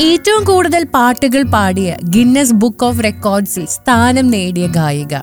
ഏറ്റവും കൂടുതൽ പാട്ടുകൾ പാടിയ ഗിന്നസ് ബുക്ക് ഓഫ് റെക്കോർഡ്സിൽ സ്ഥാനം നേടിയ ഗായിക.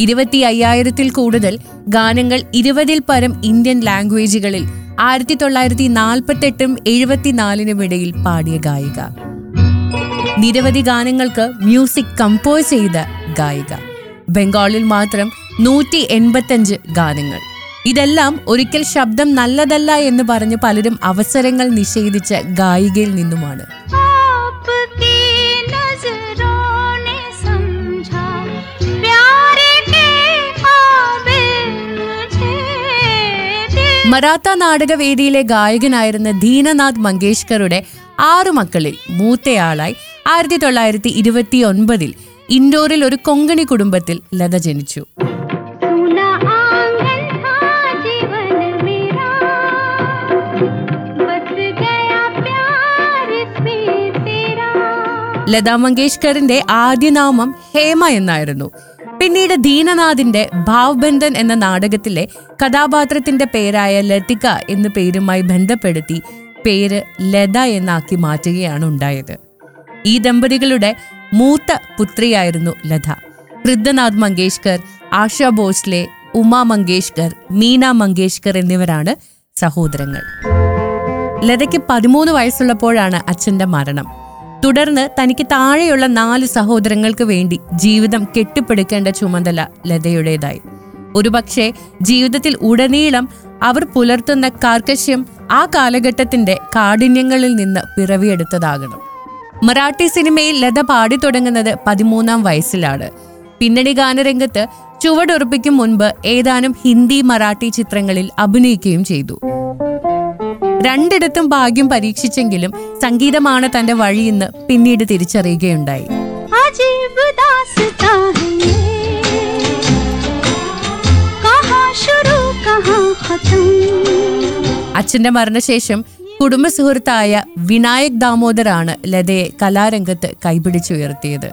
ഇരുപത്തി അയ്യായിരത്തിൽ കൂടുതൽ ഗാനങ്ങൾ ഇരുപതിൽ പരം ഇന്ത്യൻ ലാംഗ്വേജുകളിൽ ആയിരത്തി തൊള്ളായിരത്തി നാൽപ്പത്തെട്ടും എഴുപത്തിനാലിനും ഇടയിൽ പാടിയ ഗായിക. നിരവധി ഗാനങ്ങൾക്ക് മ്യൂസിക് കമ്പോസ് ചെയ്ത ഗായിക. ബംഗാളിൽ മാത്രം നൂറ്റി എൺപത്തഞ്ച് ഗാനങ്ങൾ. ഇതെല്ലാം ഒരിക്കൽ ശബ്ദം നല്ലതല്ല എന്ന് പറഞ്ഞ് പലരും അവസരങ്ങൾ നിഷേധിച്ച ഗായികയിൽ നിന്നുമാണ്. മറാത്ത നാടകവേദിയിലെ ഗായകനായിരുന്ന ദീനനാഥ് മങ്കേഷ്കറുടെ ആറു മക്കളിൽ മൂത്തയാളായി ആയിരത്തി തൊള്ളായിരത്തി ഇരുപത്തി ഒൻപതിൽ ഇൻഡോറിൽ ഒരു കൊങ്കണി കുടുംബത്തിൽ ലത ജനിച്ചു. ലതാ മങ്കേഷ്കറിന്റെ ആദ്യനാമം ഹേമ എന്നായിരുന്നു. പിന്നീട് ദീനനാഥിന്റെ ഭാവ്ബന്ധൻ എന്ന നാടകത്തിലെ കഥാപാത്രത്തിന്റെ പേരായ ലതിക എന്ന പേരുമായി ബന്ധപ്പെടുത്തി പേര് ലത എന്നാക്കി മാറ്റുകയാണ് ഉണ്ടായത്. ഈ ദമ്പതികളുടെ മൂത്ത പുത്രിയായിരുന്നു ലത. വൃദ്ധനാഥ് മങ്കേഷ്കർ ആശ ഭോസ്ലെ ഉമാ മങ്കേഷ്കർ മീന മങ്കേഷ്കർ എന്നിവരാണ് സഹോദരങ്ങൾ. ലതയ്ക്ക് പതിമൂന്ന് വയസ്സുള്ളപ്പോഴാണ് അച്ഛന്റെ മരണം. തുടർന്ന് തനിക്ക് താഴെയുള്ള നാല് സഹോദരങ്ങൾക്ക് വേണ്ടി ജീവിതം കെട്ടിപ്പടുക്കേണ്ട ചുമതല ലതയുടേതായി. ഒരുപക്ഷെ ജീവിതത്തിൽ ഉടനീളം അവർ പുലർത്തുന്ന കാർക്കശ്യം ആ കാലഘട്ടത്തിന്റെ കാഠിന്യങ്ങളിൽ നിന്ന് പിറവിയെടുത്തതാകണം. മറാഠി സിനിമയിൽ ലത പാടി തുടങ്ങുന്നത് പതിമൂന്നാം വയസ്സിലാണ്. പിന്നണി ഗാനരംഗത്ത് ചുവടുറപ്പിക്കും മുൻപ് ഏതാനും ഹിന്ദി മറാഠി ചിത്രങ്ങളിൽ അഭിനയിക്കുകയും ചെയ്തു. രണ്ടിടത്തും ഭാഗ്യം പരീക്ഷിച്ചെങ്കിലും സംഗീതമാണ് തന്റെ വഴിയെന്ന് പിന്നീട് തിരിച്ചറിയുകയുണ്ടായി. അച്ഛന്റെ മരണശേഷം കുടുംബസുഹൃത്തായ വിനായക് ദാമോദറാണ് ലതയെ കലാരംഗത്ത് കൈപിടിച്ചുയർത്തിയത്.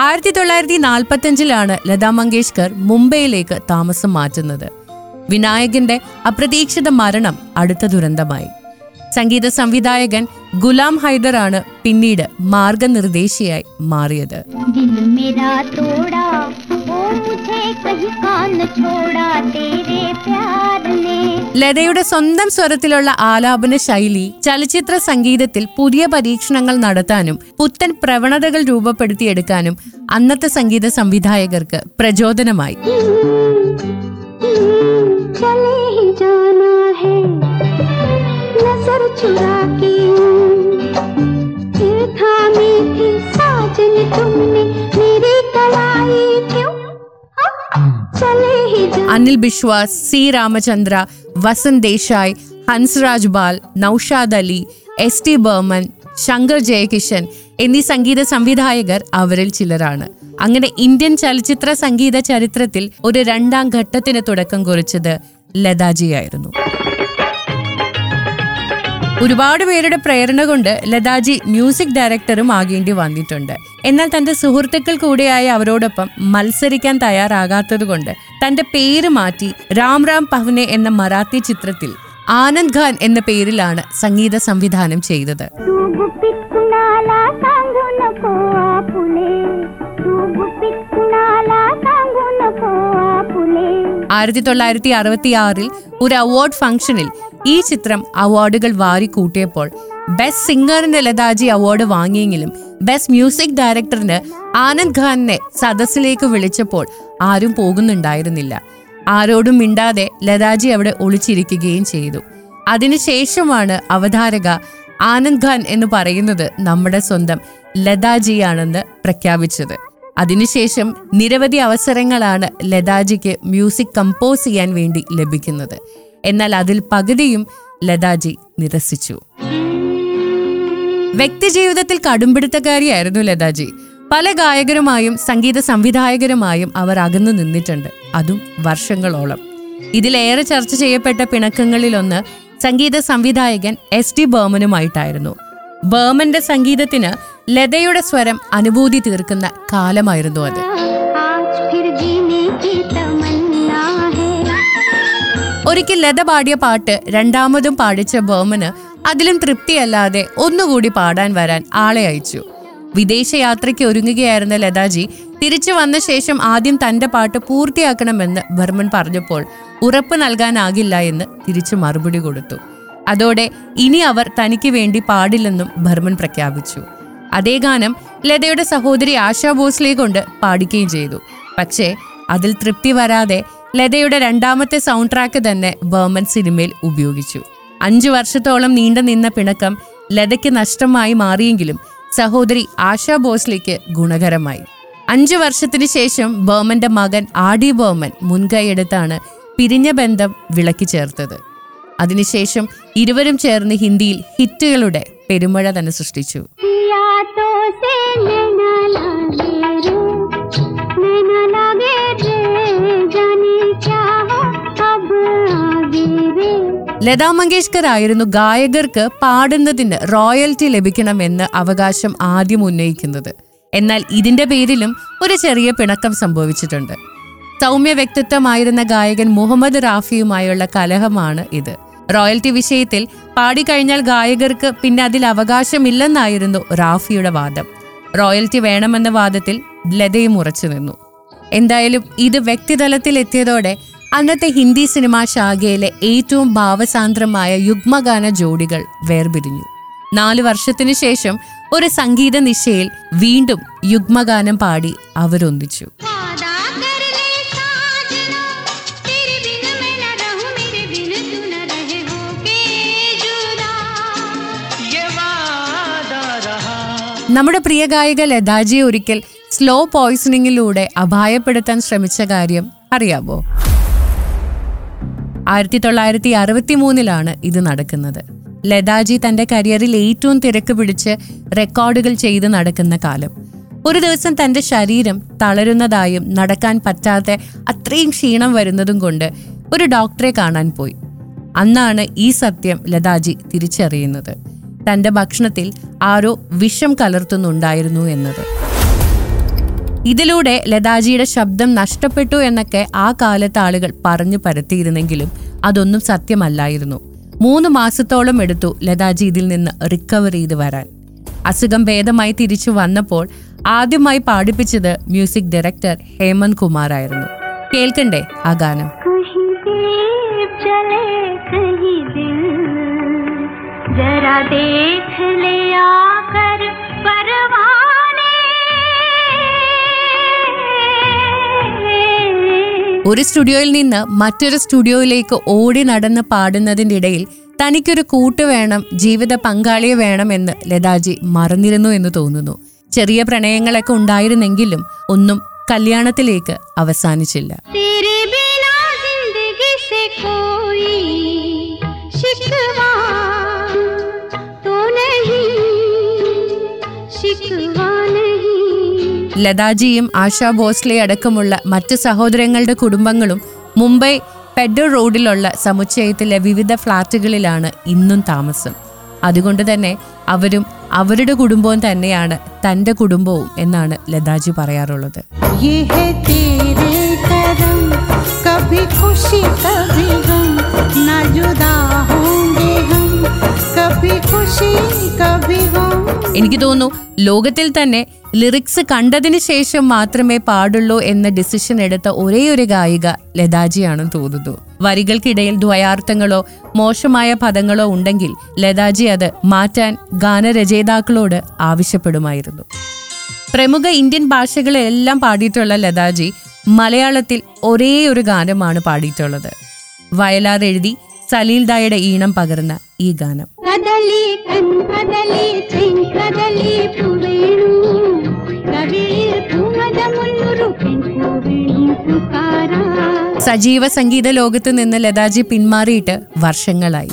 ആയിരത്തി തൊള്ളായിരത്തി നാൽപ്പത്തഞ്ചിലാണ് ലതാ മങ്കേഷ്കർ മുംബൈയിലേക്ക് താമസം മാറ്റുന്നത്. വിനായകന്റെ അപ്രതീക്ഷിത മരണം അടുത്ത ദുരന്തമായി. സംഗീത സംവിധായകൻ ഗുലാം ഹൈദറാണ് പിന്നീട് മാർഗനിർദ്ദേശിയായി മാറിയത്. ലതയുടെ സ്വന്തം സ്വരത്തിലുള്ള ആലാപന ശൈലി ചലച്ചിത്ര സംഗീതത്തിൽ പുതിയ പരീക്ഷണങ്ങൾ നടത്താനും പുത്തൻ പ്രവണതകൾ രൂപപ്പെടുത്തിയെടുക്കാനും അന്നത്തെ സംഗീത സംവിധായകർക്ക് പ്രചോദനമായി. चले ही जाना है। नज़र चुरा के साजन तुमने, मेरी कलाई क्यों? हाँ, चले ही अनिल बिश्वास, सी रामचंद्र, वसंत देसाई, हंसराज बाल, नौशाद अली, एस टी बर्मन ശങ്കർ ജയകിഷൻ എന്നീ സംഗീത സംവിധായകർ അവരിൽ ചിലരാണ്. അങ്ങനെ ഇന്ത്യൻ ചലച്ചിത്ര സംഗീത ചരിത്രത്തിൽ ഒരു രണ്ടാം ഘട്ടത്തിന് തുടക്കം കുറിച്ചത് ലതാജിയായിരുന്നു. ഒരുപാട് പേരുടെ പ്രേരണ കൊണ്ട് ലതാജി മ്യൂസിക് ഡയറക്ടറും ആകേണ്ടി വന്നിട്ടുണ്ട്. എന്നാൽ തന്റെ സുഹൃത്തുക്കൾ കൂടെയായ അവരോടൊപ്പം മത്സരിക്കാൻ തയ്യാറാകാത്തതുകൊണ്ട് തന്റെ പേര് മാറ്റി രാം രാം പഹ്നെ എന്ന മറാത്തി ചിത്രത്തിൽ ആനന്ദ് ഖാൻ എന്ന പേരിലാണ് സംഗീത സംവിധാനം ചെയ്തത്. ആയിരത്തി തൊള്ളായിരത്തി അറുപത്തി ആറിൽ ഒരു അവാർഡ് ഫംഗ്ഷനിൽ ഈ ചിത്രം അവാർഡുകൾ വാരി കൂട്ടിയപ്പോൾ ബെസ്റ്റ് സിംഗറിന് ലതാജി അവാർഡ് വാങ്ങിയെങ്കിലും ബെസ്റ്റ് മ്യൂസിക് ഡയറക്ടറിന് ആനന്ദ് ഖാനിനെ സദസ്സിലേക്ക് വിളിച്ചപ്പോൾ ആരും പോകുന്നുണ്ടായിരുന്നില്ല. ആരോടും മിണ്ടാതെ ലതാജി അവിടെ ഒളിച്ചിരിക്കുകയും ചെയ്തു. അതിനുശേഷമാണ് അവതാരക ആനന്ദ് ഖാൻ എന്ന് പറയുന്നത് നമ്മുടെ സ്വന്തം ലതാജിയാണെന്ന് പ്രഖ്യാപിച്ചത്. അതിനുശേഷം നിരവധി അവസരങ്ങളാണ് ലതാജിക്ക് മ്യൂസിക് കമ്പോസ് ചെയ്യാൻ വേണ്ടി ലഭിക്കുന്നത്. എന്നാൽ അതിൽ പകുതിയും ലതാജി നിരസിച്ചു. വ്യക്തിജീവിതത്തിൽ കടുംപിടുത്തക്കാരിയായിരുന്നു ലതാജി. പല ഗായകരുമായും സംഗീത സംവിധായകരുമായും അവർ അകന്നു നിന്നിട്ടുണ്ട്. അതും വർഷങ്ങളോളം. ഇതിലേറെ ചർച്ച ചെയ്യപ്പെട്ട പിണക്കങ്ങളിലൊന്ന് സംഗീത സംവിധായകൻ എസ് ടി ബർമനുമായിട്ടായിരുന്നു ബേമന്റെ സംഗീതത്തിന് ലതയുടെ സ്വരം അനുഭൂതി തീർക്കുന്ന കാലമായിരുന്നു അത്. ഒരിക്കൽ ലത പാടിയ പാട്ട് രണ്ടാമതും പാടിച്ച ബർമന് അതിലും തൃപ്തിയല്ലാതെ ഒന്നുകൂടി പാടാൻ വരാൻ ആളെ അയച്ചു. വിദേശയാത്രയ്ക്ക് ഒരുങ്ങുകയായിരുന്ന ലതാജി തിരിച്ചു വന്ന ശേഷം ആദ്യം തന്റെ പാട്ട് പൂർത്തിയാക്കണമെന്ന് ബർമൻ പറഞ്ഞപ്പോൾ ഉറപ്പ് നൽകാനാകില്ല എന്ന് തിരിച്ചു മറുപടി കൊടുത്തു. അതോടെ ഇനി അവർ തനിക്ക് വേണ്ടി പാടില്ലെന്നും ബർമൻ പ്രഖ്യാപിച്ചു. അതേ ഗാനം ലതയുടെ സഹോദരി ആശാ ഭോസ്ലെ കൊണ്ട് പാടിക്കുകയും ചെയ്തു. പക്ഷേ അതിൽ തൃപ്തി വരാതെ ലതയുടെ രണ്ടാമത്തെ സൗണ്ട് ട്രാക്ക് തന്നെ ബർമൻ സിനിമയിൽ ഉപയോഗിച്ചു. അഞ്ചു വർഷത്തോളം നീണ്ടു നിന്ന പിണക്കം ലതയ്ക്ക് നഷ്ടമായി മാറിയെങ്കിലും സഹോദരി ആശാ ഭോസ്ലേക്ക് ഗുണകരമായി. അഞ്ചു വർഷത്തിനു ശേഷം ബർമന്റെ മകൻ ആഡി ബർമൻ മുൻകൈയെടുത്താണ് പിരിഞ്ഞ ബന്ധം വിളക്കി ചേർത്തത്. അതിനുശേഷം ഇരുവരും ചേർന്ന് ഹിന്ദിയിൽ ഹിറ്റുകളുടെ പെരുമഴ തന്നെ സൃഷ്ടിച്ചു. ലതാ മങ്കേഷ്കർ ആയിരുന്നു ഗായകർക്ക് പാടുന്നതിന് റോയൽറ്റി ലഭിക്കണമെന്ന് അവകാശം ആദ്യം ഉന്നയിക്കുന്നത്. എന്നാൽ ഇതിന്റെ പേരിലും ഒരു ചെറിയ പിണക്കം സംഭവിച്ചിട്ടുണ്ട്. സൗമ്യ വ്യക്തിത്വമായിരുന്ന ഗായകൻ മുഹമ്മദ് റാഫിയുമായുള്ള കലഹമാണ് ഇത്. റോയൽറ്റി വിഷയത്തിൽ പാടിക്കഴിഞ്ഞാൽ ഗായകർക്ക് പിന്നെ അതിൽ അവകാശമില്ലെന്നായിരുന്നു റാഫിയുടെ വാദം. റോയൽറ്റി വേണമെന്ന വാദത്തിൽ ലതയും ഉറച്ചു നിന്നു. എന്തായാലും ഇത് വ്യക്തിതലത്തിൽ എത്തിയതോടെ അന്നത്തെ ഹിന്ദി സിനിമാ ശാഖയിലെ ഏറ്റവും ഭാവസാന്ദ്രമായ യുഗ്മഗാന ജോഡികൾ വേർപിരിഞ്ഞു. നാല് വർഷത്തിനു ശേഷം ഒരു സംഗീത നിശയിൽ വീണ്ടും യുഗ്മഗാനം പാടി അവരൊന്നിച്ചു. നമ്മുടെ പ്രിയ ഗായിക ലതാജിയെ ഒരിക്കൽ സ്ലോ പോയിസണിങ്ങിലൂടെ അപായപ്പെടുത്താൻ ശ്രമിച്ച കാര്യം അറിയാമോ ആയിരത്തി തൊള്ളായിരത്തി അറുപത്തി മൂന്നിലാണ് ഇത് നടക്കുന്നത്. ലതാജി തന്റെ കരിയറിൽ ഏറ്റവും തിരക്ക് പിടിച്ച് റെക്കോർഡുകൾ ചെയ്ത് നടക്കുന്ന കാലം. ഒരു ദിവസം തന്റെ ശരീരം തളരുന്നതായും നടക്കാൻ പറ്റാത്ത അത്രയും ക്ഷീണം വരുന്നതും കൊണ്ട് ഒരു ഡോക്ടറെ കാണാൻ പോയി. അന്നാണ് ഈ സത്യം ലതാജി തിരിച്ചറിയുന്നത്. തന്റെ ഭക്ഷണത്തിൽ ആരോ വിഷം കലർത്തുന്നുണ്ടായിരുന്നു എന്നത്. ഇതിലൂടെ ലതാജിയുടെ ശബ്ദം നഷ്ടപ്പെട്ടു എന്നൊക്കെ ആ കാലത്ത് ആളുകൾ പറഞ്ഞു പരത്തിയിരുന്നെങ്കിലും അതൊന്നും സത്യമല്ലായിരുന്നു. മൂന്ന് മാസത്തോളം എടുത്തു ലതാജി ഇതിൽ നിന്ന് റിക്കവർ ചെയ്ത് വരാൻ. അസുഖം ഭേദമായി തിരിച്ചു വന്നപ്പോൾ ആദ്യമായി പാടിപ്പിച്ചത് മ്യൂസിക് ഡയറക്ടർ ഹേമന്ത് കുമാർ ആയിരുന്നു കേൾക്കണ്ടേ ആ ഗാനം? कहीं दीप जले कहीं दिल जरा देख ले आकर परवाने ഒരു സ്റ്റുഡിയോയിൽ നിന്ന് മറ്റൊരു സ്റ്റുഡിയോയിലേക്ക് ഓടി നടന്ന് പാടുന്നതിൻ്റെ ഇടയിൽ തനിക്കൊരു കൂട്ട് വേണം ജീവിത പങ്കാളിയെ വേണമെന്ന് ലതാജി മറന്നിരുന്നു എന്ന് തോന്നുന്നു ചെറിയ പ്രണയങ്ങളൊക്കെ ഉണ്ടായിരുന്നെങ്കിലും ഒന്നും കല്യാണത്തിലേക്ക് അവസാനിച്ചില്ല ലതാജിയും ആശാ ഭോസ്ലെ അടക്കമുള്ള മറ്റ് സഹോദരങ്ങളുടെ കുടുംബങ്ങളും മുംബൈ പെഡോ റോഡിലുള്ള സമുച്ചയത്തിലെ വിവിധ ഫ്ളാറ്റുകളിലാണ് ഇന്നും താമസം. അതുകൊണ്ട് തന്നെ അവരും അവരുടെ കുടുംബവും തന്നെയാണ് തന്റെ കുടുംബവും എന്നാണ് ലതാജി പറയാറുള്ളത്. കഭി ഖുഷി കഭി ഗം എനിക്ക് തോന്നുന്നു ലോകത്തിൽ തന്നെ ലിറിക്സ് കണ്ടതിന് ശേഷം മാത്രമേ പാടുള്ളൂ എന്ന ഡിസിഷൻ എടുത്ത ഒരേ ഒരു ഗായിക ലതാജിയാണെന്ന് തോന്നുന്നു. വരികൾക്കിടയിൽ ദ്വയാർത്ഥങ്ങളോ മോശമായ പദങ്ങളോ ഉണ്ടെങ്കിൽ ലതാജി അത് മാറ്റാൻ ഗാനരചയിതാക്കളോട് ആവശ്യപ്പെടുമായിരുന്നു. പ്രമുഖ ഇന്ത്യൻ ഭാഷകളെല്ലാം പാടിയിട്ടുള്ള ലതാജി മലയാളത്തിൽ ഒരേ ഒരു ഗാനമാണ് പാടിയിട്ടുള്ളത്. വയലാർ എഴുതി സലീൽ ദായയുടെ ഈണം പകർന്ന ഈ ഗാനം. സജീവ സംഗീത ലോകത്ത് നിന്ന് ലതാജി പിന്മാറിയിട്ട് വർഷങ്ങളായി.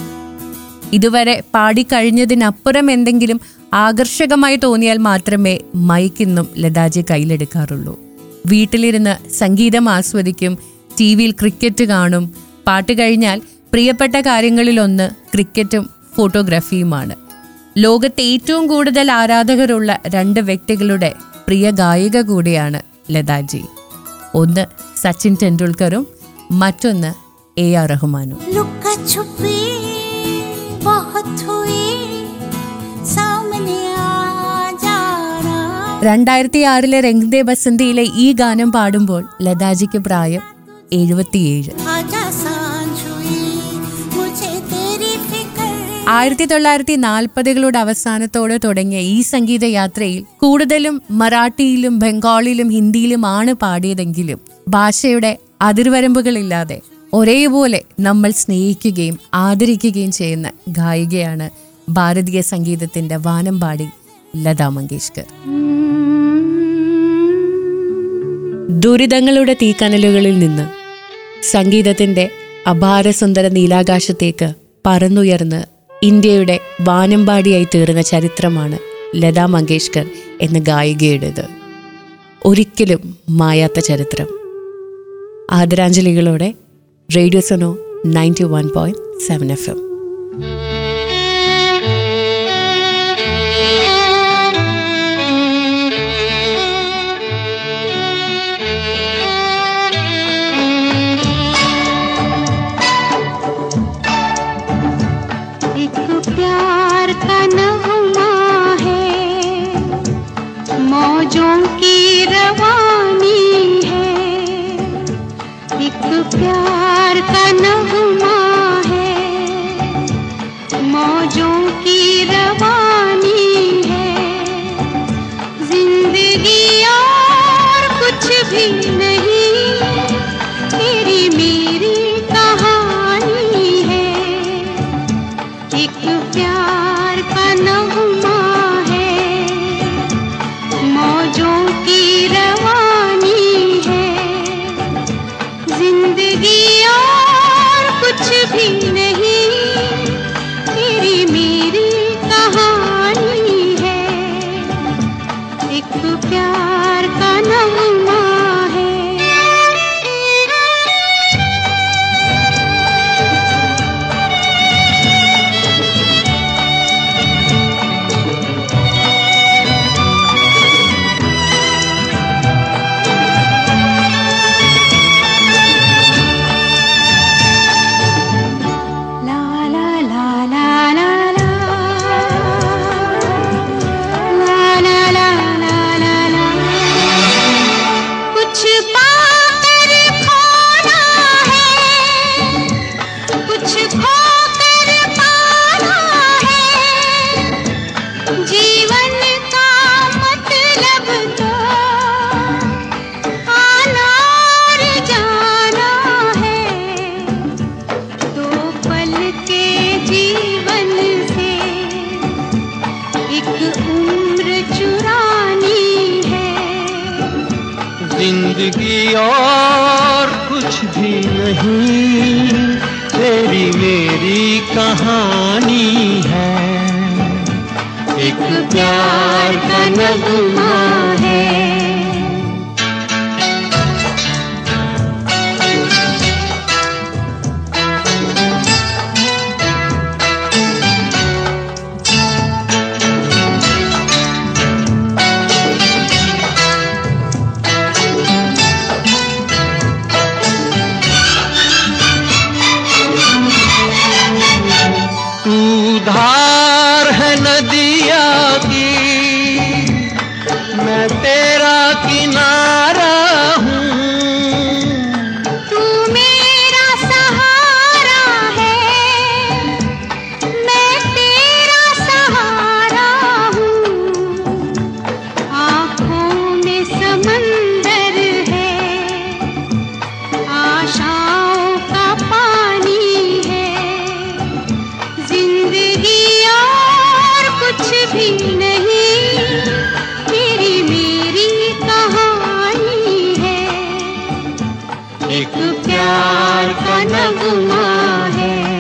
ഇതുവരെ പാടിക്കഴിഞ്ഞതിനപ്പുറം എന്തെങ്കിലും ആകർഷകമായി തോന്നിയാൽ മാത്രമേ മൈക്കിന്നും ലതാജി കയ്യിലെടുക്കാറുള്ളൂ. വീട്ടിലിരുന്ന് സംഗീതം ആസ്വദിക്കും ടി വിയിൽ ക്രിക്കറ്റ് കാണും പാട്ട് കഴിഞ്ഞാൽ പ്രിയപ്പെട്ട കാര്യങ്ങളിലൊന്ന് ക്രിക്കറ്റും ഫോട്ടോഗ്രാഫിയുമാണ്. ലോകത്തെ ഏറ്റവും കൂടുതൽ ആരാധകരുള്ള രണ്ട് വ്യക്തികളുടെ പ്രിയ ഗായിക കൂടിയാണ് ലതാജി. ഒന്ന് സച്ചിൻ ടെണ്ടുൽക്കറും മറ്റൊന്ന് എ ആർ റഹ്മാനും. രണ്ടായിരത്തി ആറിലെ രംഗദേ ബസന്തിയിലെ ഈ ഗാനം പാടുമ്പോൾ ലതാജിക്ക് പ്രായം എഴുപത്തിയേഴ്. ആയിരത്തി തൊള്ളായിരത്തി നാൽപ്പതുകളുടെ അവസാനത്തോടെ തുടങ്ങിയ ഈ സംഗീത യാത്രയിൽ കൂടുതലും മറാഠിയിലും ബംഗാളിലും ഹിന്ദിയിലുമാണ് പാടിയതെങ്കിലും ഭാഷയുടെ അതിർവരമ്പുകളില്ലാതെ ഒരേപോലെ നമ്മൾ സ്നേഹിക്കുകയും ആദരിക്കുകയും ചെയ്യുന്ന ഗായികയാണ് ഭാരതീയ സംഗീതത്തിന്റെ വാനമ്പാടി ലതാ മങ്കേഷ്കർ. ദുരിതങ്ങളുടെ തീക്കനലുകളിൽ നിന്ന് സംഗീതത്തിന്റെ അപാരസുന്ദര നീലാകാശത്തേക്ക് പറന്നുയർന്ന് ഇന്ത്യയുടെ വാനമ്പാടിയായി തീർന്ന ചരിത്രമാണ് ലതാ മങ്കേഷ്കർ എന്ന ഗായികയുടേത്. ഒരിക്കലും മായാത്ത ചരിത്രം. ആദരാഞ്ജലികളോടെ radio Sono ninety one point seven F M. मौजों की रवानी है। एक प्यार का नगमा है। मौजों की रवानी है। ज़िंदगी और कुछ भी नहीं। तेरी मेरी मौजों की रवानी है। ज़िंदगी कुछ भी दियो एक प्यार का नगमा है।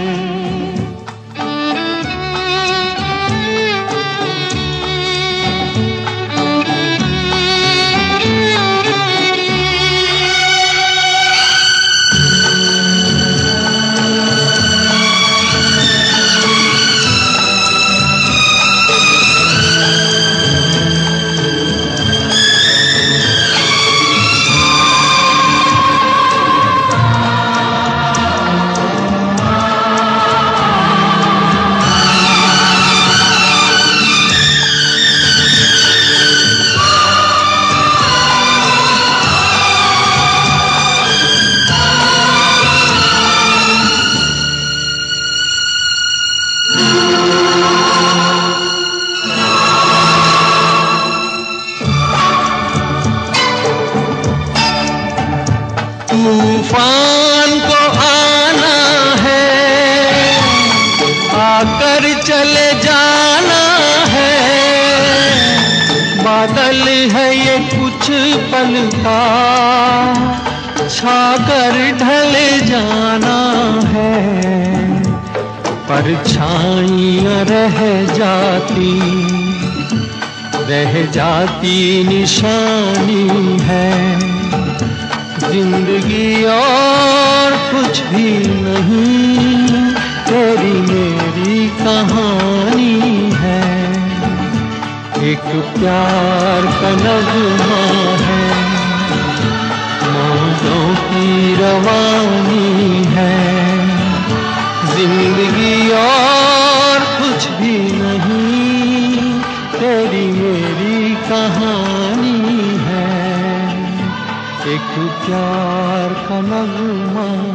चले जाना है। बादल है ये कुछ पल का। छाकर ढल जाना है। परछाइयाँ रह जाती। रह जाती निशानी है। ज़िंदगी और कुछ भी नहीं। तेरी मेरी कहानी है। एक प्यार का नगमा है। मौजों की रवानी है। ज़िंदगी और कुछ भी नहीं, तेरी मेरी कहानी है। एक प्यार का नगमा